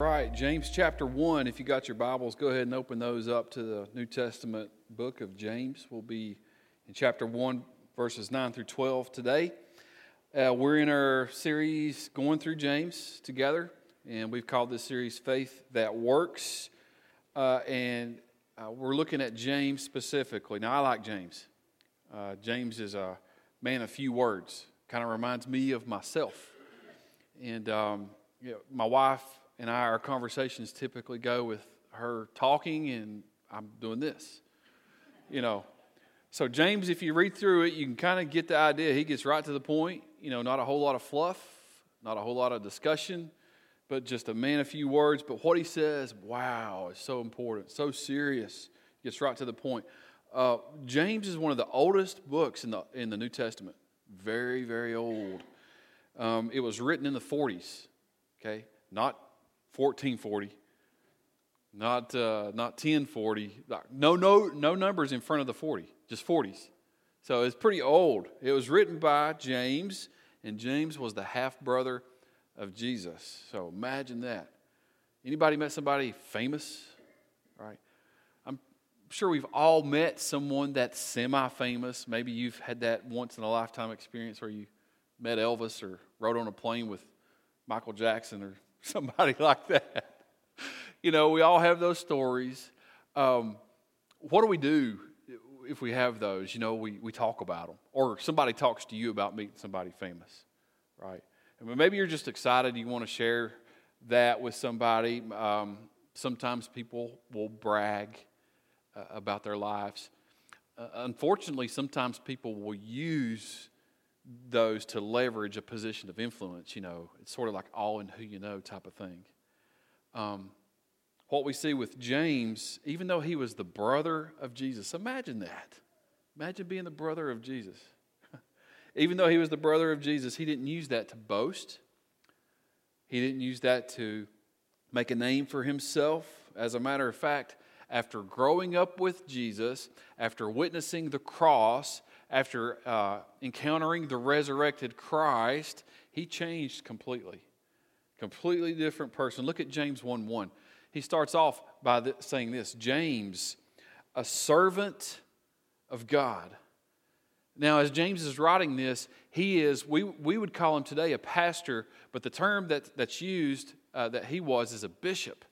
Right, James chapter 1. If you got your Bibles, go ahead and open those up to the New Testament book of James. We'll be in chapter 1, verses 9 through 12 today. Uh, we're in our series going through James together, and we've called this series Faith That Works. Uh, and uh, we're looking at James specifically. Now, I like James. Uh, James is a man of few words, kind of reminds me of myself. And um, you know, my wife and I, our conversations typically go with her talking and I'm doing this. You know, so James, if you read through it, you can kind of get the idea. He gets right to the point. You know, not a whole lot of fluff, not a whole lot of discussion, but just a man, a few words. But what he says, wow, is so important, so serious. Gets right to the point. Uh, James is one of the oldest books in the in the New Testament. Very, very old. Um, it was written in the 40s. Okay, not 1440, not, uh, not 1040. No, no, no numbers in front of the 40, just 40s. So it's pretty old. It was written by James, and James was the half brother of Jesus. So imagine that. Anybody met somebody famous? Right? I'm sure we've all met someone that's semi famous. Maybe you've had that once in a lifetime experience where you met Elvis or rode on a plane with Michael Jackson or somebody like that. You know, we all have those stories. Um, what do we do if we have those? You know, we, we talk about them, or somebody talks to you about meeting somebody famous, right? And maybe you're just excited, you want to share that with somebody. Um, sometimes people will brag uh, about their lives. Uh, unfortunately, sometimes people will use those to leverage a position of influence. You know, it's sort of like all in who you know type of thing. Um, what we see with James, even though he was the brother of Jesus, imagine that. Imagine being the brother of Jesus. even though he was the brother of Jesus, he didn't use that to boast. He didn't use that to make a name for himself. As a matter of fact, after growing up with Jesus, after witnessing the cross, after uh, encountering the resurrected Christ, he changed completely. Completely different person. Look at James 1 1. He starts off by the, saying this James, a servant of God. Now, as James is writing this, he is, we, we would call him today a pastor, but the term that, that's used uh, that he was is a bishop.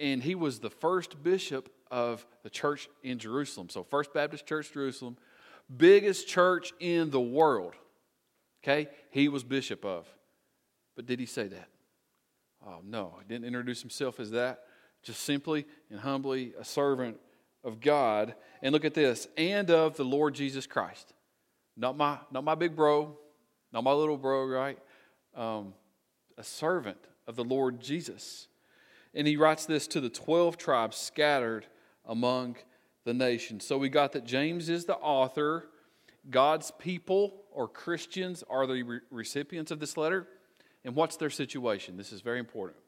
And he was the first bishop of the church in Jerusalem. So, First Baptist Church, Jerusalem, biggest church in the world. Okay? He was bishop of. But did he say that? Oh, no. He didn't introduce himself as that. Just simply and humbly a servant of God. And look at this and of the Lord Jesus Christ. Not my, not my big bro, not my little bro, right? Um, a servant of the Lord Jesus. And he writes this to the 12 tribes scattered among the nation. So we got that James is the author. God's people or Christians are the re- recipients of this letter. And what's their situation? This is very important.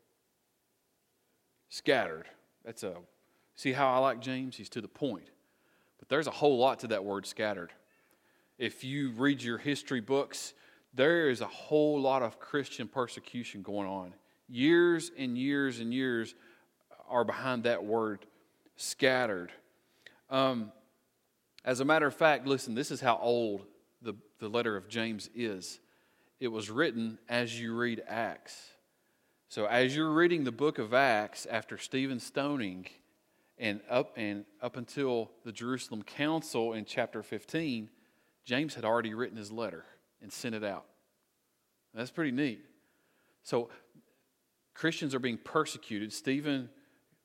Scattered. That's a see how I like James? He's to the point. But there's a whole lot to that word scattered. If you read your history books, there is a whole lot of Christian persecution going on. Years and years and years are behind that word scattered. Um, as a matter of fact, listen, this is how old the, the letter of James is. It was written as you read Acts. So as you're reading the book of Acts after Stephen's stoning and up and up until the Jerusalem council in chapter 15, James had already written his letter and sent it out. That's pretty neat. So Christians are being persecuted. Stephen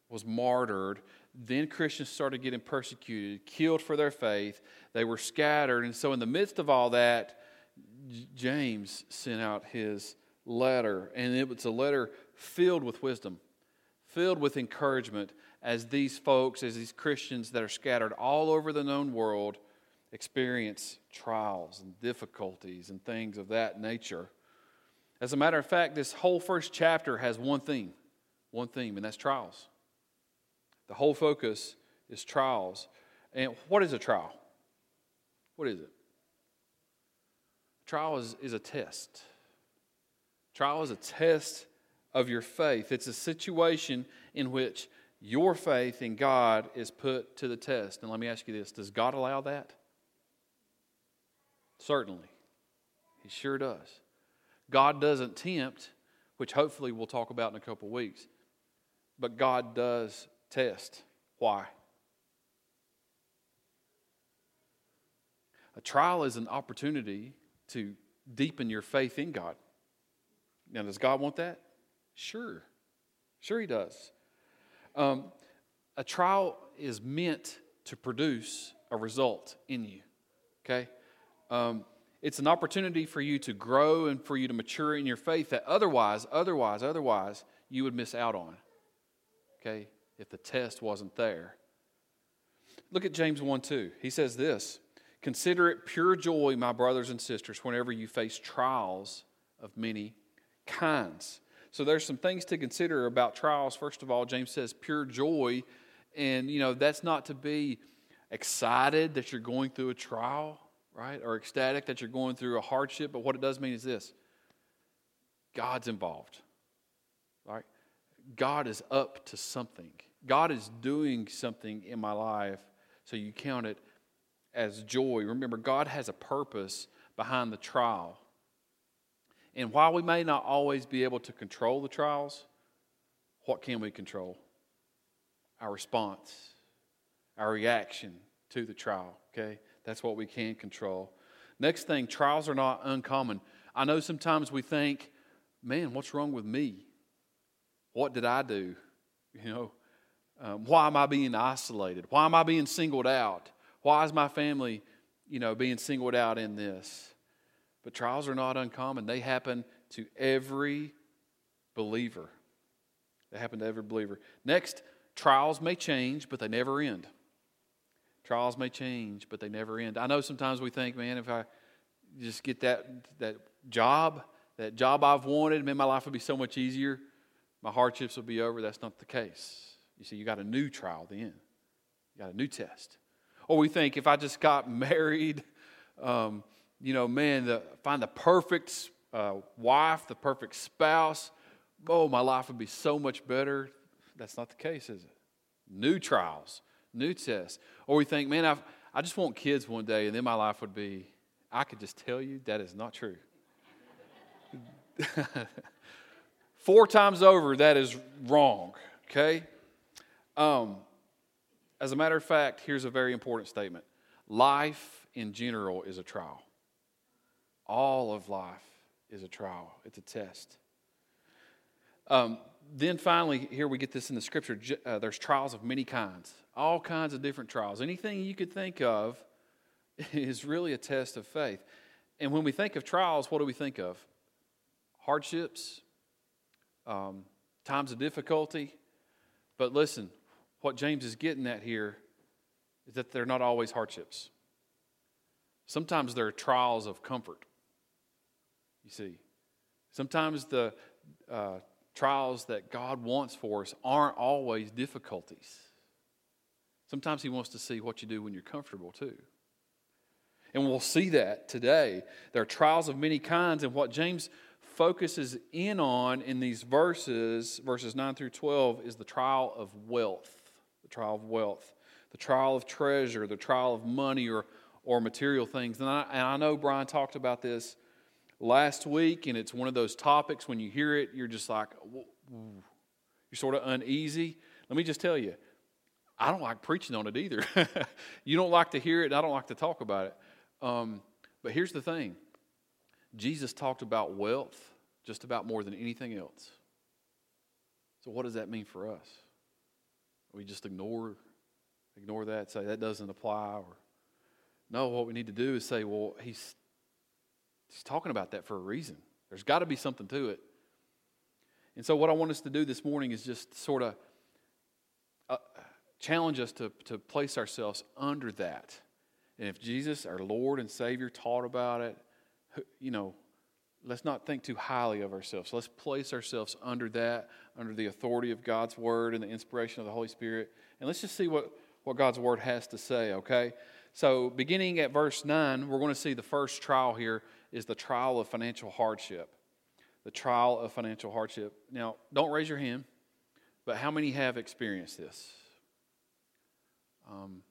was martyred. Then Christians started getting persecuted, killed for their faith. They were scattered. And so, in the midst of all that, James sent out his letter. And it was a letter filled with wisdom, filled with encouragement as these folks, as these Christians that are scattered all over the known world, experience trials and difficulties and things of that nature. As a matter of fact, this whole first chapter has one theme, one theme, and that's trials. The whole focus is trials. And what is a trial? What is it? Trial is, is a test. Trial is a test of your faith. It's a situation in which your faith in God is put to the test. And let me ask you this Does God allow that? Certainly. He sure does. God doesn't tempt, which hopefully we'll talk about in a couple weeks, but God does test. Why? A trial is an opportunity to deepen your faith in God. Now, does God want that? Sure. Sure, He does. Um, a trial is meant to produce a result in you. Okay? Um, it's an opportunity for you to grow and for you to mature in your faith that otherwise, otherwise, otherwise, you would miss out on. Okay? If the test wasn't there. Look at James 1 2. He says this Consider it pure joy, my brothers and sisters, whenever you face trials of many kinds. So there's some things to consider about trials. First of all, James says pure joy. And, you know, that's not to be excited that you're going through a trial, right? Or ecstatic that you're going through a hardship. But what it does mean is this God's involved? God is up to something. God is doing something in my life. So you count it as joy. Remember, God has a purpose behind the trial. And while we may not always be able to control the trials, what can we control? Our response, our reaction to the trial, okay? That's what we can control. Next thing, trials are not uncommon. I know sometimes we think, man, what's wrong with me? What did I do? You know, um, why am I being isolated? Why am I being singled out? Why is my family, you know, being singled out in this? But trials are not uncommon. They happen to every believer. They happen to every believer. Next, trials may change, but they never end. Trials may change, but they never end. I know sometimes we think, man, if I just get that, that job, that job I've wanted, man, my life would be so much easier. My hardships will be over. That's not the case. You see, you got a new trial then. You got a new test. Or we think if I just got married, um, you know, man, the, find the perfect uh, wife, the perfect spouse, oh, my life would be so much better. That's not the case, is it? New trials, new tests. Or we think, man, I've, I just want kids one day, and then my life would be. I could just tell you that is not true. Four times over, that is wrong, okay? Um, as a matter of fact, here's a very important statement life in general is a trial. All of life is a trial, it's a test. Um, then finally, here we get this in the scripture uh, there's trials of many kinds, all kinds of different trials. Anything you could think of is really a test of faith. And when we think of trials, what do we think of? Hardships, um, times of difficulty. But listen, what James is getting at here is that they're not always hardships. Sometimes they're trials of comfort. You see, sometimes the uh, trials that God wants for us aren't always difficulties. Sometimes He wants to see what you do when you're comfortable, too. And we'll see that today. There are trials of many kinds, and what James focuses in on in these verses, verses 9 through 12, is the trial of wealth the trial of wealth, the trial of treasure, the trial of money or, or material things. And I, and I know Brian talked about this last week, and it's one of those topics when you hear it, you're just like, you're sort of uneasy. Let me just tell you, I don't like preaching on it either. you don't like to hear it, and I don't like to talk about it. Um, but here's the thing Jesus talked about wealth just about more than anything else. So, what does that mean for us? we just ignore ignore that, say that doesn't apply, or no, what we need to do is say, well, he's he's talking about that for a reason. There's got to be something to it. And so, what I want us to do this morning is just sort of uh, challenge us to, to place ourselves under that. And if Jesus, our Lord and Savior, taught about it, you know, let's not think too highly of ourselves. Let's place ourselves under that, under the authority of God's word and the inspiration of the Holy Spirit. And let's just see what, what God's word has to say, okay? So, beginning at verse 9, we're going to see the first trial here is the trial of financial hardship. the trial of financial hardship. Now, don't raise your hand, but how many have experienced this? Um,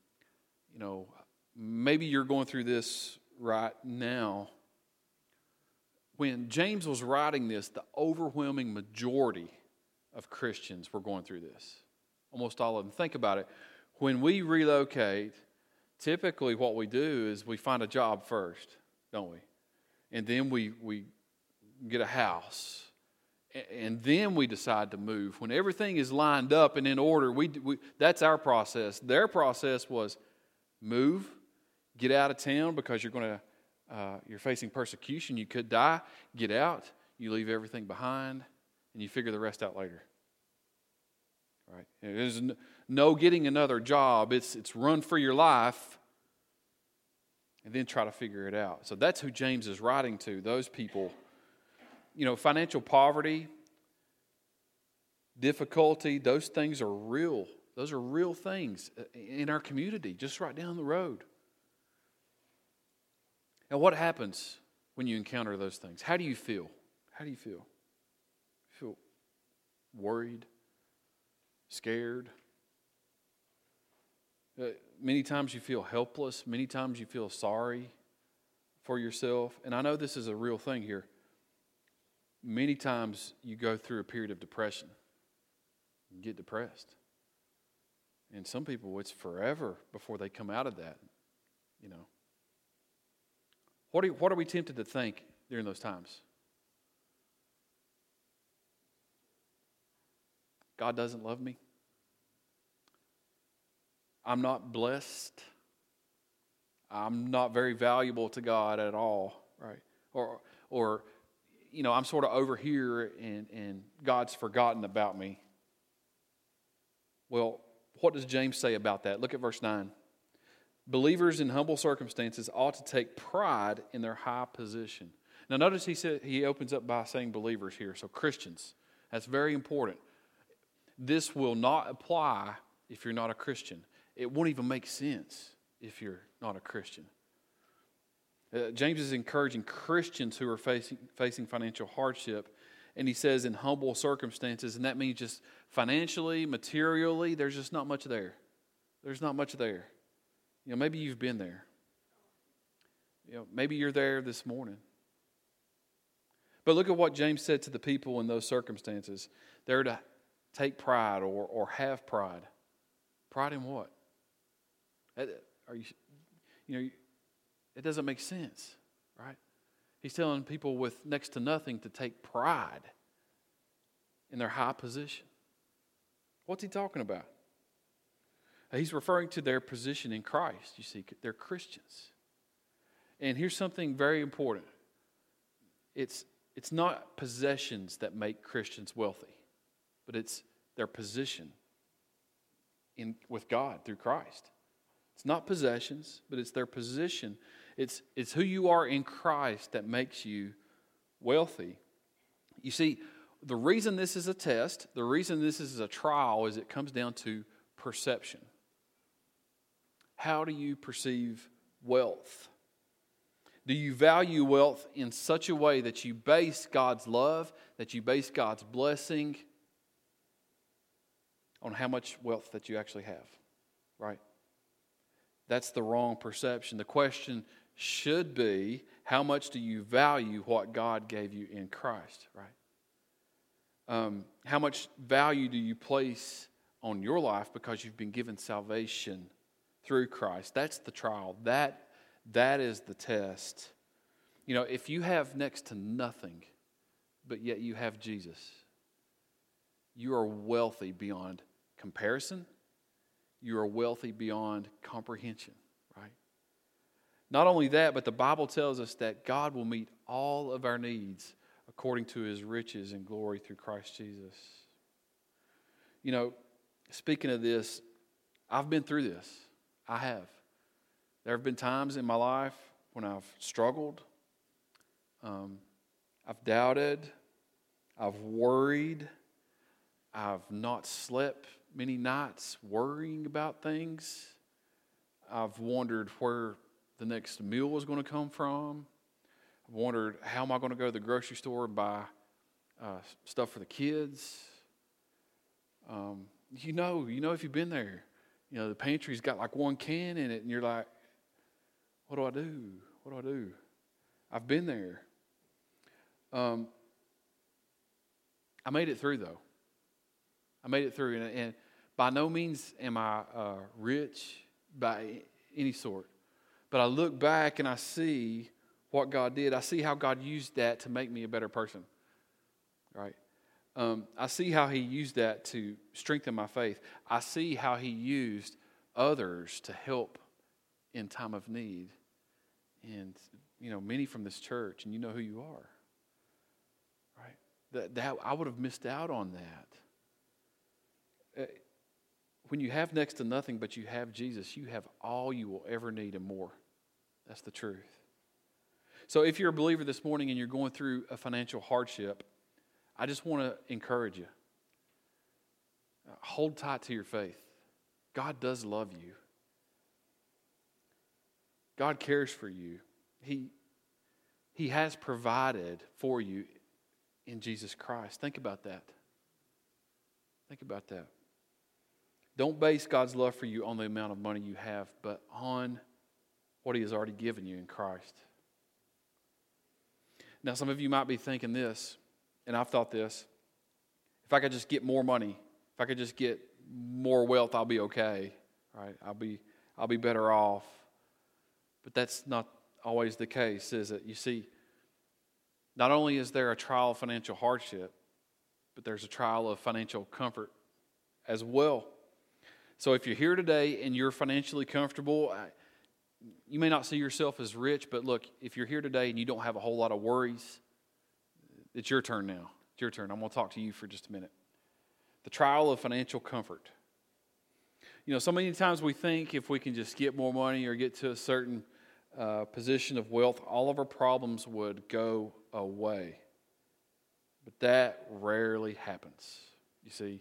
you know, maybe you're going through this right now. When James was writing this, the overwhelming majority of Christians were going through this. Almost all of them. Think about it. When we relocate, typically what we do is we find a job first, don't we? And then we, we get a house. And then we decide to move. When everything is lined up and in order, we, we, that's our process. Their process was move, get out of town because you're going to uh, you're facing persecution. You could die. Get out. You leave everything behind, and you figure the rest out later. Right? There's no getting another job. It's it's run for your life, and then try to figure it out. So that's who James is writing to. Those people. You know, financial poverty, difficulty. Those things are real. Those are real things uh, in our community, just right down the road. Now, what happens when you encounter those things? How do you feel? How do you feel? You feel worried, scared. Uh, many times you feel helpless. Many times you feel sorry for yourself. And I know this is a real thing here. Many times you go through a period of depression, get depressed. And some people, it's forever before they come out of that, you know. What are, what are we tempted to think during those times? God doesn't love me. I'm not blessed. I'm not very valuable to God at all, right? Or, or you know, I'm sort of over here and, and God's forgotten about me. Well, what does James say about that? Look at verse 9. Believers in humble circumstances ought to take pride in their high position. Now, notice he, said, he opens up by saying believers here, so Christians. That's very important. This will not apply if you're not a Christian. It won't even make sense if you're not a Christian. Uh, James is encouraging Christians who are facing, facing financial hardship, and he says in humble circumstances, and that means just financially, materially, there's just not much there. There's not much there. You know, maybe you've been there. You know, maybe you're there this morning. But look at what James said to the people in those circumstances. They're to take pride or, or have pride. Pride in what? Uh, are you, you know, it doesn't make sense, right? He's telling people with next to nothing to take pride in their high position. What's he talking about? He's referring to their position in Christ. You see, they're Christians. And here's something very important it's, it's not possessions that make Christians wealthy, but it's their position in, with God through Christ. It's not possessions, but it's their position. It's, it's who you are in Christ that makes you wealthy. You see, the reason this is a test, the reason this is a trial, is it comes down to perception. How do you perceive wealth? Do you value wealth in such a way that you base God's love, that you base God's blessing on how much wealth that you actually have? Right? That's the wrong perception. The question should be how much do you value what God gave you in Christ, right? Um, how much value do you place on your life because you've been given salvation through Christ. That's the trial. That, that is the test. You know, if you have next to nothing, but yet you have Jesus, you are wealthy beyond comparison. You are wealthy beyond comprehension, right? Not only that, but the Bible tells us that God will meet all of our needs according to his riches and glory through Christ Jesus. You know, speaking of this, I've been through this. I have. There have been times in my life when I've struggled, um, I've doubted, I've worried, I've not slept many nights worrying about things. I've wondered where the next meal was going to come from. I've wondered how am I going to go to the grocery store and buy uh, stuff for the kids. Um, you know, you know if you've been there, you know the pantry's got like one can in it, and you're like, "What do I do? What do I do?" I've been there. Um, I made it through though. I made it through, and, and by no means am I uh, rich by any sort. But I look back and I see what God did. I see how God used that to make me a better person. Right? Um, I see how He used that to strengthen my faith. I see how He used others to help in time of need. And, you know, many from this church, and you know who you are. Right? That, that I would have missed out on that. Uh, when you have next to nothing but you have Jesus, you have all you will ever need and more. That's the truth. So if you're a believer this morning and you're going through a financial hardship, I just want to encourage you. Hold tight to your faith. God does love you. God cares for you. He, he has provided for you in Jesus Christ. Think about that. Think about that. Don't base God's love for you on the amount of money you have, but on what He has already given you in Christ. Now, some of you might be thinking this, and I've thought this if I could just get more money, if I could just get more wealth, I'll be okay, right? I'll be, I'll be better off. But that's not always the case, is it? You see, not only is there a trial of financial hardship, but there's a trial of financial comfort as well. So if you're here today and you're financially comfortable, you may not see yourself as rich, but look, if you're here today and you don't have a whole lot of worries, it's your turn now. It's your turn. I'm going to talk to you for just a minute. The trial of financial comfort. You know, so many times we think if we can just get more money or get to a certain uh, position of wealth, all of our problems would go away. But that rarely happens. You see,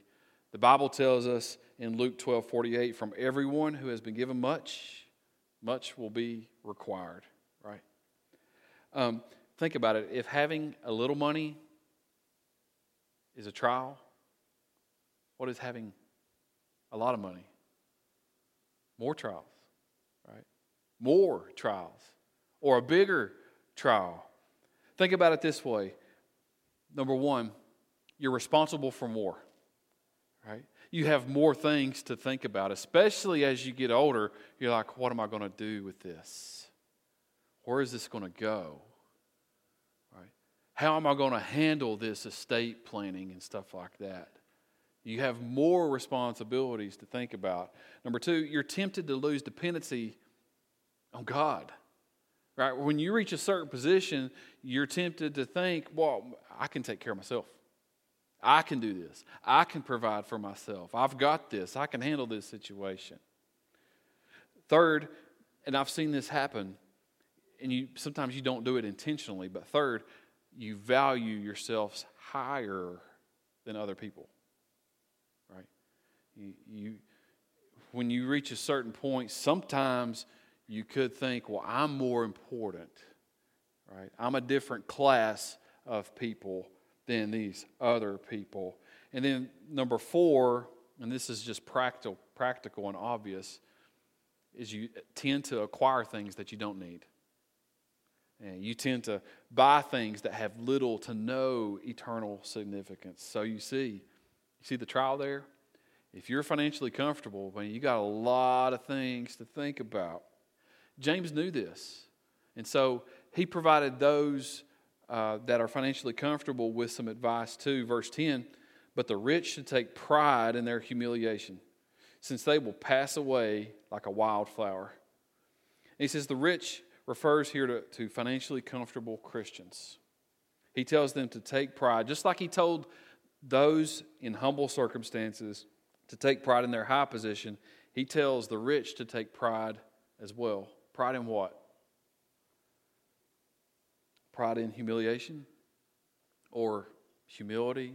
the Bible tells us in Luke 12 48, from everyone who has been given much, much will be required, right? Um, think about it. If having a little money is a trial, what is having a lot of money? More trials, right? More trials, or a bigger trial. Think about it this way number one, you're responsible for more, right? you have more things to think about, especially as you get older. You're like, what am I going to do with this? Where is this going to go? How am I going to handle this estate planning and stuff like that? You have more responsibilities to think about. Number two, you're tempted to lose dependency on God. Right? When you reach a certain position, you're tempted to think, well, I can take care of myself. I can do this. I can provide for myself. I've got this. I can handle this situation. Third, and I've seen this happen, and you sometimes you don't do it intentionally, but third, you value yourselves higher than other people. Right? You, you when you reach a certain point, sometimes you could think, well, I'm more important. Right? I'm a different class of people than these other people. And then number four, and this is just practical, practical and obvious, is you tend to acquire things that you don't need. And you tend to buy things that have little to no eternal significance. So you see, you see the trial there? If you're financially comfortable, man, you got a lot of things to think about. James knew this. And so he provided those uh, that are financially comfortable with some advice too. Verse 10 But the rich should take pride in their humiliation, since they will pass away like a wildflower. And he says the rich refers here to, to financially comfortable Christians. He tells them to take pride, just like he told those in humble circumstances to take pride in their high position. He tells the rich to take pride as well. Pride in what? pride in humiliation or humility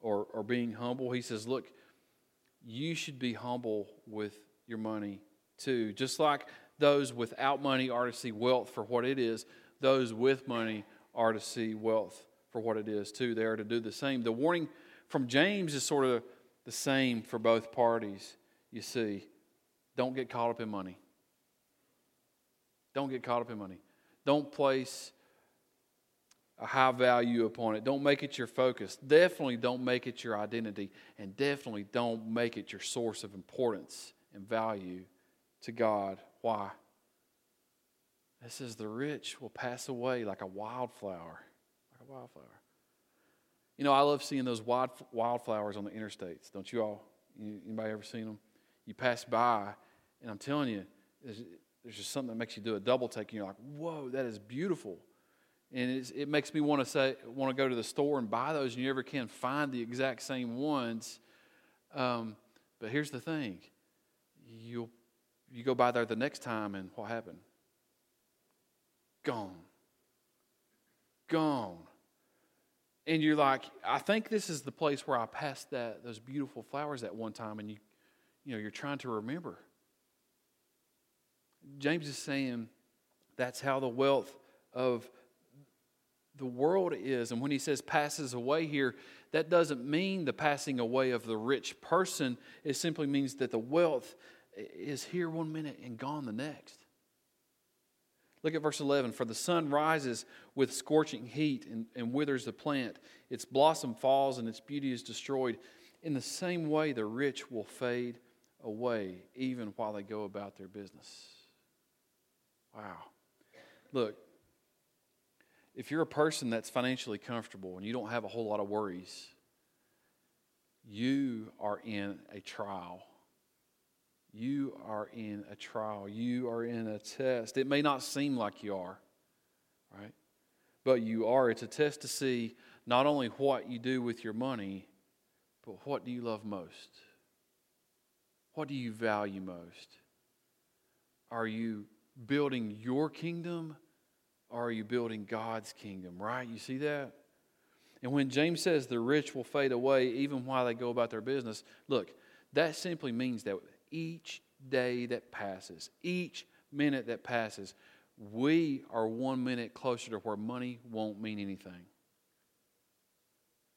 or, or being humble. He says, Look, you should be humble with your money too. Just like those without money are to see wealth for what it is, those with money are to see wealth for what it is, too. They are to do the same. The warning from James is sort of the same for both parties, you see. Don't get caught up in money. Don't get caught up in money. Don't place a high value upon it. Don't make it your focus. Definitely don't make it your identity. And definitely don't make it your source of importance and value to God. Why? It says the rich will pass away like a wildflower. Like a wildflower. You know, I love seeing those wild, wildflowers on the interstates. Don't you all? Anybody ever seen them? You pass by, and I'm telling you, there's, there's just something that makes you do a double take, and you're like, whoa, that is beautiful and it makes me want to say want to go to the store and buy those and you never can find the exact same ones um, but here's the thing you you go by there the next time and what happened gone gone and you're like i think this is the place where i passed that those beautiful flowers at one time and you you know you're trying to remember james is saying that's how the wealth of the world is. And when he says passes away here, that doesn't mean the passing away of the rich person. It simply means that the wealth is here one minute and gone the next. Look at verse 11. For the sun rises with scorching heat and, and withers the plant, its blossom falls and its beauty is destroyed. In the same way, the rich will fade away even while they go about their business. Wow. Look, if you're a person that's financially comfortable and you don't have a whole lot of worries, you are in a trial. You are in a trial. You are in a test. It may not seem like you are, right? But you are. It's a test to see not only what you do with your money, but what do you love most? What do you value most? Are you building your kingdom or are you building God's kingdom, right? You see that? And when James says the rich will fade away even while they go about their business, look, that simply means that each day that passes, each minute that passes, we are one minute closer to where money won't mean anything.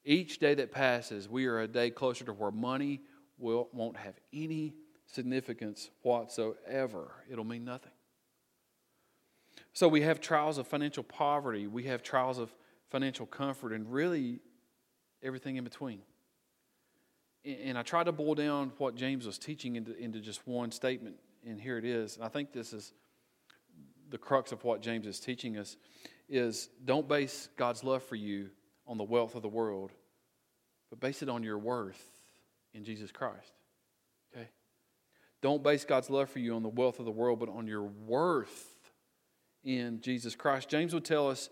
Each day that passes, we are a day closer to where money will, won't have any significance whatsoever. It'll mean nothing. So we have trials of financial poverty, we have trials of financial comfort, and really everything in between. And I try to boil down what James was teaching into, into just one statement, and here it is. And I think this is the crux of what James is teaching us is don't base God's love for you on the wealth of the world, but base it on your worth in Jesus Christ. Okay? Don't base God's love for you on the wealth of the world, but on your worth in Jesus Christ. James would tell us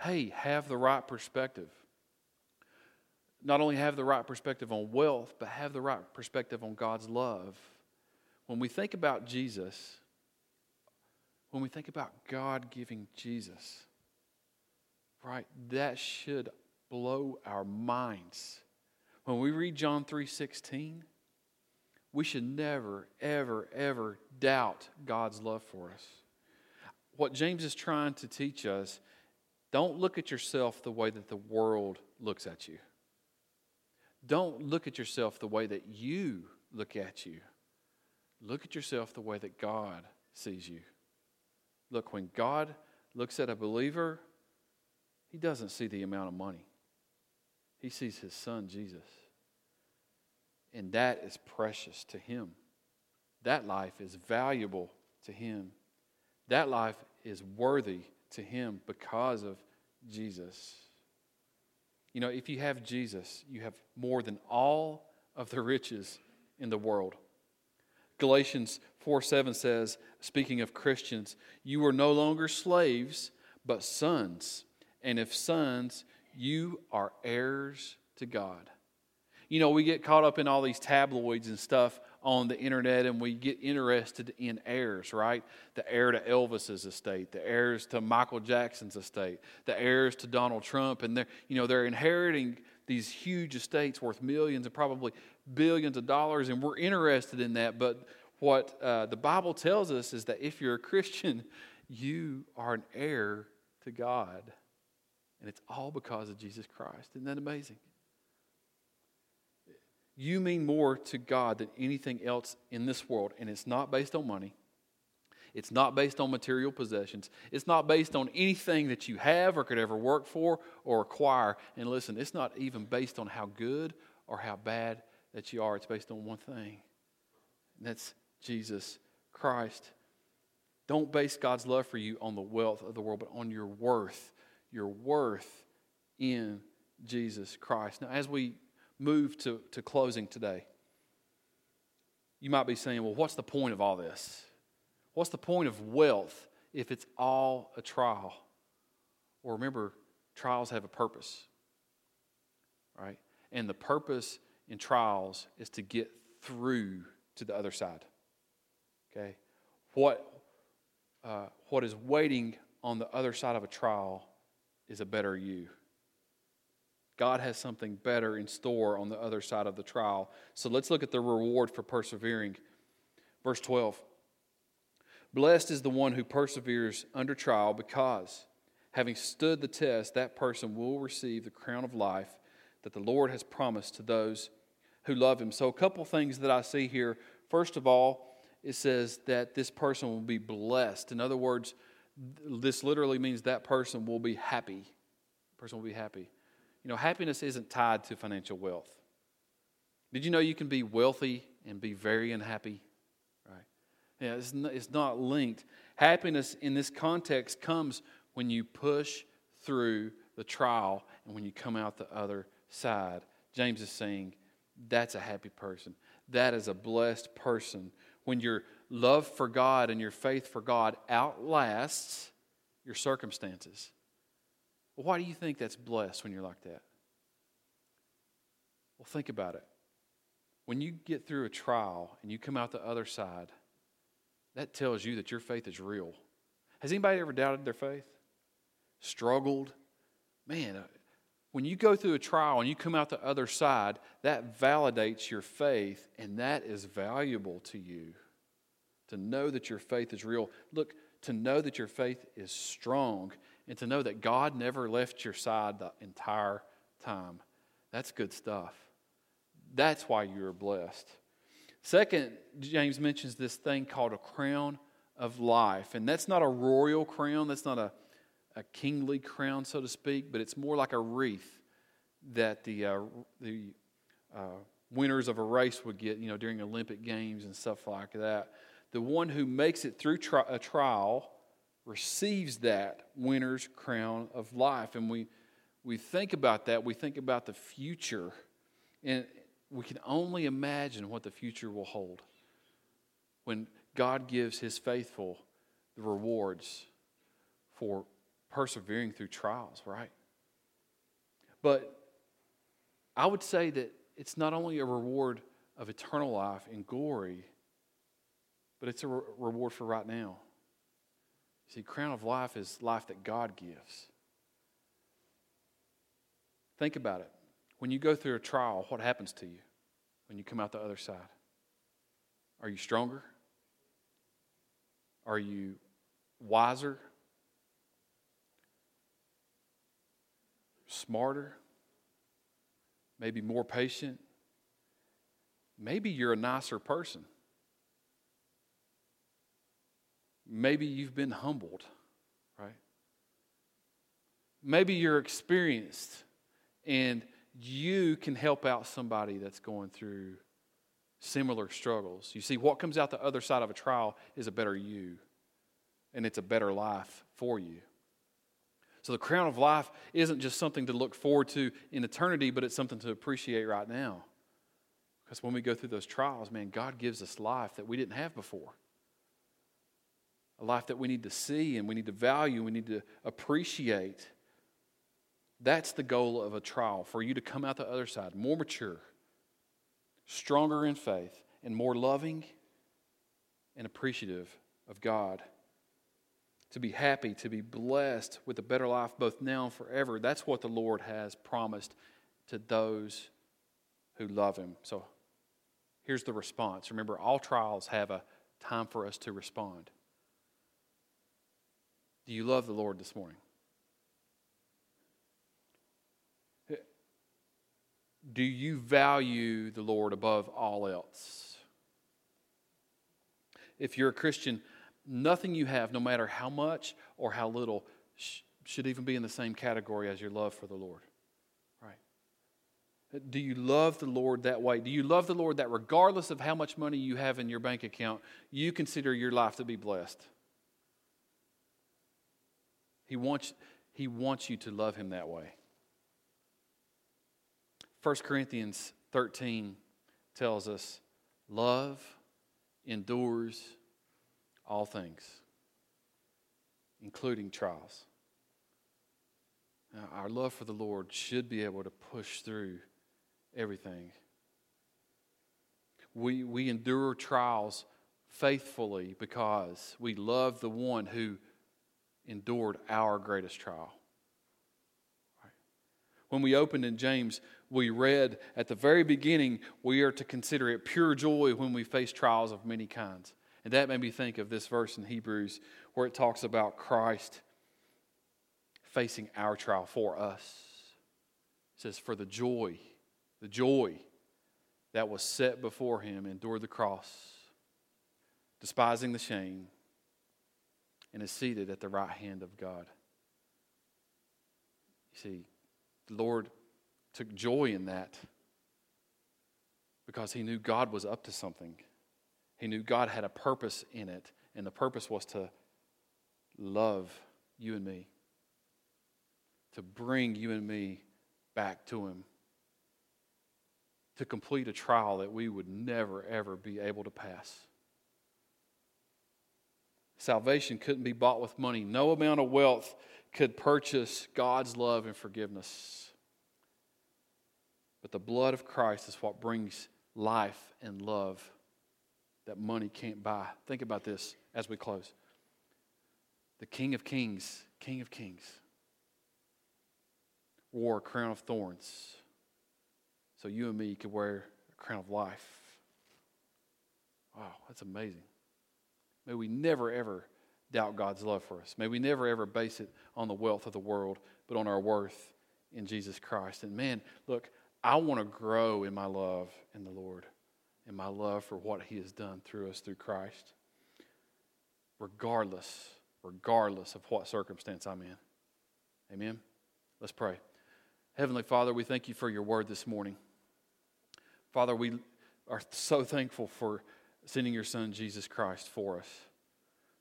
hey, have the right perspective. Not only have the right perspective on wealth, but have the right perspective on God's love. When we think about Jesus, when we think about God giving Jesus, right, that should blow our minds. When we read John 3:16, we should never ever ever doubt God's love for us what James is trying to teach us don't look at yourself the way that the world looks at you. Don't look at yourself the way that you look at you. Look at yourself the way that God sees you. Look, when God looks at a believer, he doesn't see the amount of money, he sees his son, Jesus. And that is precious to him. That life is valuable to him. That life is worthy to him because of Jesus. You know, if you have Jesus, you have more than all of the riches in the world. Galatians 4 7 says, speaking of Christians, you are no longer slaves, but sons. And if sons, you are heirs to God. You know, we get caught up in all these tabloids and stuff on the internet and we get interested in heirs, right? The heir to Elvis's estate, the heirs to Michael Jackson's estate, the heirs to Donald Trump, and they're, you know, they're inheriting these huge estates worth millions and probably billions of dollars, and we're interested in that. But what uh, the Bible tells us is that if you're a Christian, you are an heir to God. And it's all because of Jesus Christ. Isn't that amazing? You mean more to God than anything else in this world, and it's not based on money. It's not based on material possessions. It's not based on anything that you have or could ever work for or acquire. And listen, it's not even based on how good or how bad that you are. It's based on one thing, and that's Jesus Christ. Don't base God's love for you on the wealth of the world, but on your worth, your worth in Jesus Christ. Now, as we move to, to closing today, you might be saying, well, what's the point of all this? What's the point of wealth if it's all a trial? Well, remember, trials have a purpose, right? And the purpose in trials is to get through to the other side. Okay? What, uh, what is waiting on the other side of a trial is a better you. God has something better in store on the other side of the trial. So let's look at the reward for persevering. Verse 12 Blessed is the one who perseveres under trial, because, having stood the test, that person will receive the crown of life that the Lord has promised to those who love him. So, a couple things that I see here. First of all, it says that this person will be blessed. In other words, this literally means that person will be happy. person will be happy. You know, happiness isn't tied to financial wealth. Did you know you can be wealthy and be very unhappy? Right? Yeah, it's not, it's not linked. Happiness in this context comes when you push through the trial and when you come out the other side. James is saying that's a happy person. That is a blessed person. When your love for God and your faith for God outlasts your circumstances. Why do you think that's blessed when you're like that? Well, think about it. When you get through a trial and you come out the other side, that tells you that your faith is real. Has anybody ever doubted their faith? Struggled? Man, uh, when you go through a trial and you come out the other side, that validates your faith, and that is valuable to you. To know that your faith is real. Look, to know that your faith is strong and to know that God never left your side the entire time. That's good stuff. That's why you're blessed. Second, James mentions this thing called a crown of life. And that's not a royal crown, that's not a, a kingly crown, so to speak, but it's more like a wreath that the, uh, the uh, winners of a race would get, you know, during Olympic Games and stuff like that. The one who makes it through tri- a trial receives that winner's crown of life. And we, we think about that, we think about the future, and we can only imagine what the future will hold when God gives his faithful the rewards for persevering through trials, right? But I would say that it's not only a reward of eternal life and glory, but it's a re- reward for right now. See, crown of life is life that God gives. Think about it. When you go through a trial, what happens to you when you come out the other side? Are you stronger? Are you wiser? Smarter? Maybe more patient? Maybe you're a nicer person. Maybe you've been humbled, right? Maybe you're experienced and you can help out somebody that's going through similar struggles. You see, what comes out the other side of a trial is a better you, and it's a better life for you. So the crown of life isn't just something to look forward to in eternity, but it's something to appreciate right now. Because when we go through those trials, man, God gives us life that we didn't have before a life that we need to see and we need to value, we need to appreciate. That's the goal of a trial for you to come out the other side more mature, stronger in faith, and more loving and appreciative of God. To be happy, to be blessed with a better life both now and forever. That's what the Lord has promised to those who love Him. So here's the response. Remember, all trials have a time for us to respond. Do you love the Lord this morning? Do you value the Lord above all else? If you're a Christian, nothing you have, no matter how much or how little, sh- should even be in the same category as your love for the Lord. Right? Do you love the Lord that way? Do you love the Lord that regardless of how much money you have in your bank account, you consider your life to be blessed? He wants, he wants you to love Him that way. 1 Corinthians 13 tells us love endures all things, including trials. Now, our love for the Lord should be able to push through everything. We, we endure trials faithfully because we love the one who endured our greatest trial. When we opened in James, we read at the very beginning, we are to consider it pure joy when we face trials of many kinds. And that made me think of this verse in Hebrews where it talks about Christ facing our trial for us. It says, For the joy, the joy that was set before him endured the cross, despising the shame, and is seated at the right hand of God. You see, the Lord took joy in that because he knew God was up to something. He knew God had a purpose in it, and the purpose was to love you and me, to bring you and me back to Him, to complete a trial that we would never, ever be able to pass. Salvation couldn't be bought with money. No amount of wealth could purchase God's love and forgiveness. But the blood of Christ is what brings life and love that money can't buy. Think about this as we close. The King of Kings, King of Kings, wore a crown of thorns so you and me could wear a crown of life. Wow, that's amazing. May we never, ever doubt God's love for us. May we never, ever base it on the wealth of the world, but on our worth in Jesus Christ. And man, look, I want to grow in my love in the Lord and my love for what He has done through us through Christ, regardless, regardless of what circumstance I'm in. Amen? Let's pray. Heavenly Father, we thank you for your word this morning. Father, we are so thankful for sending your Son, Jesus Christ, for us.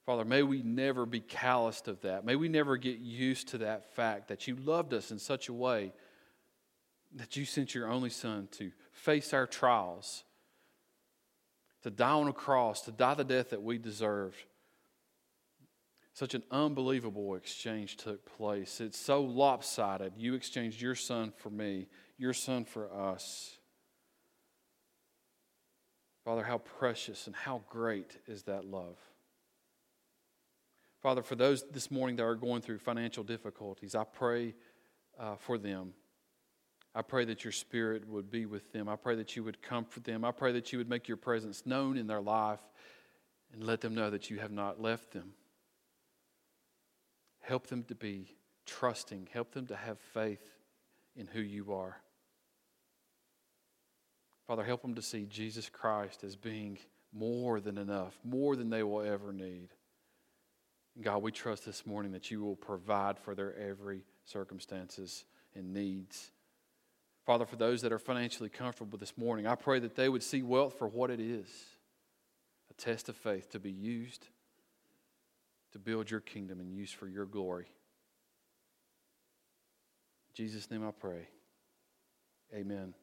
Father, may we never be calloused of that. May we never get used to that fact that you loved us in such a way that you sent your only Son to face our trials, to die on a cross, to die the death that we deserved. Such an unbelievable exchange took place. It's so lopsided. You exchanged your son for me, your son for us. Father, how precious and how great is that love. Father, for those this morning that are going through financial difficulties, I pray uh, for them. I pray that your spirit would be with them. I pray that you would comfort them. I pray that you would make your presence known in their life and let them know that you have not left them. Help them to be trusting, help them to have faith in who you are. Father, help them to see Jesus Christ as being more than enough, more than they will ever need. God, we trust this morning that you will provide for their every circumstances and needs. Father, for those that are financially comfortable this morning, I pray that they would see wealth for what it is a test of faith to be used to build your kingdom and use for your glory. In Jesus' name I pray. Amen.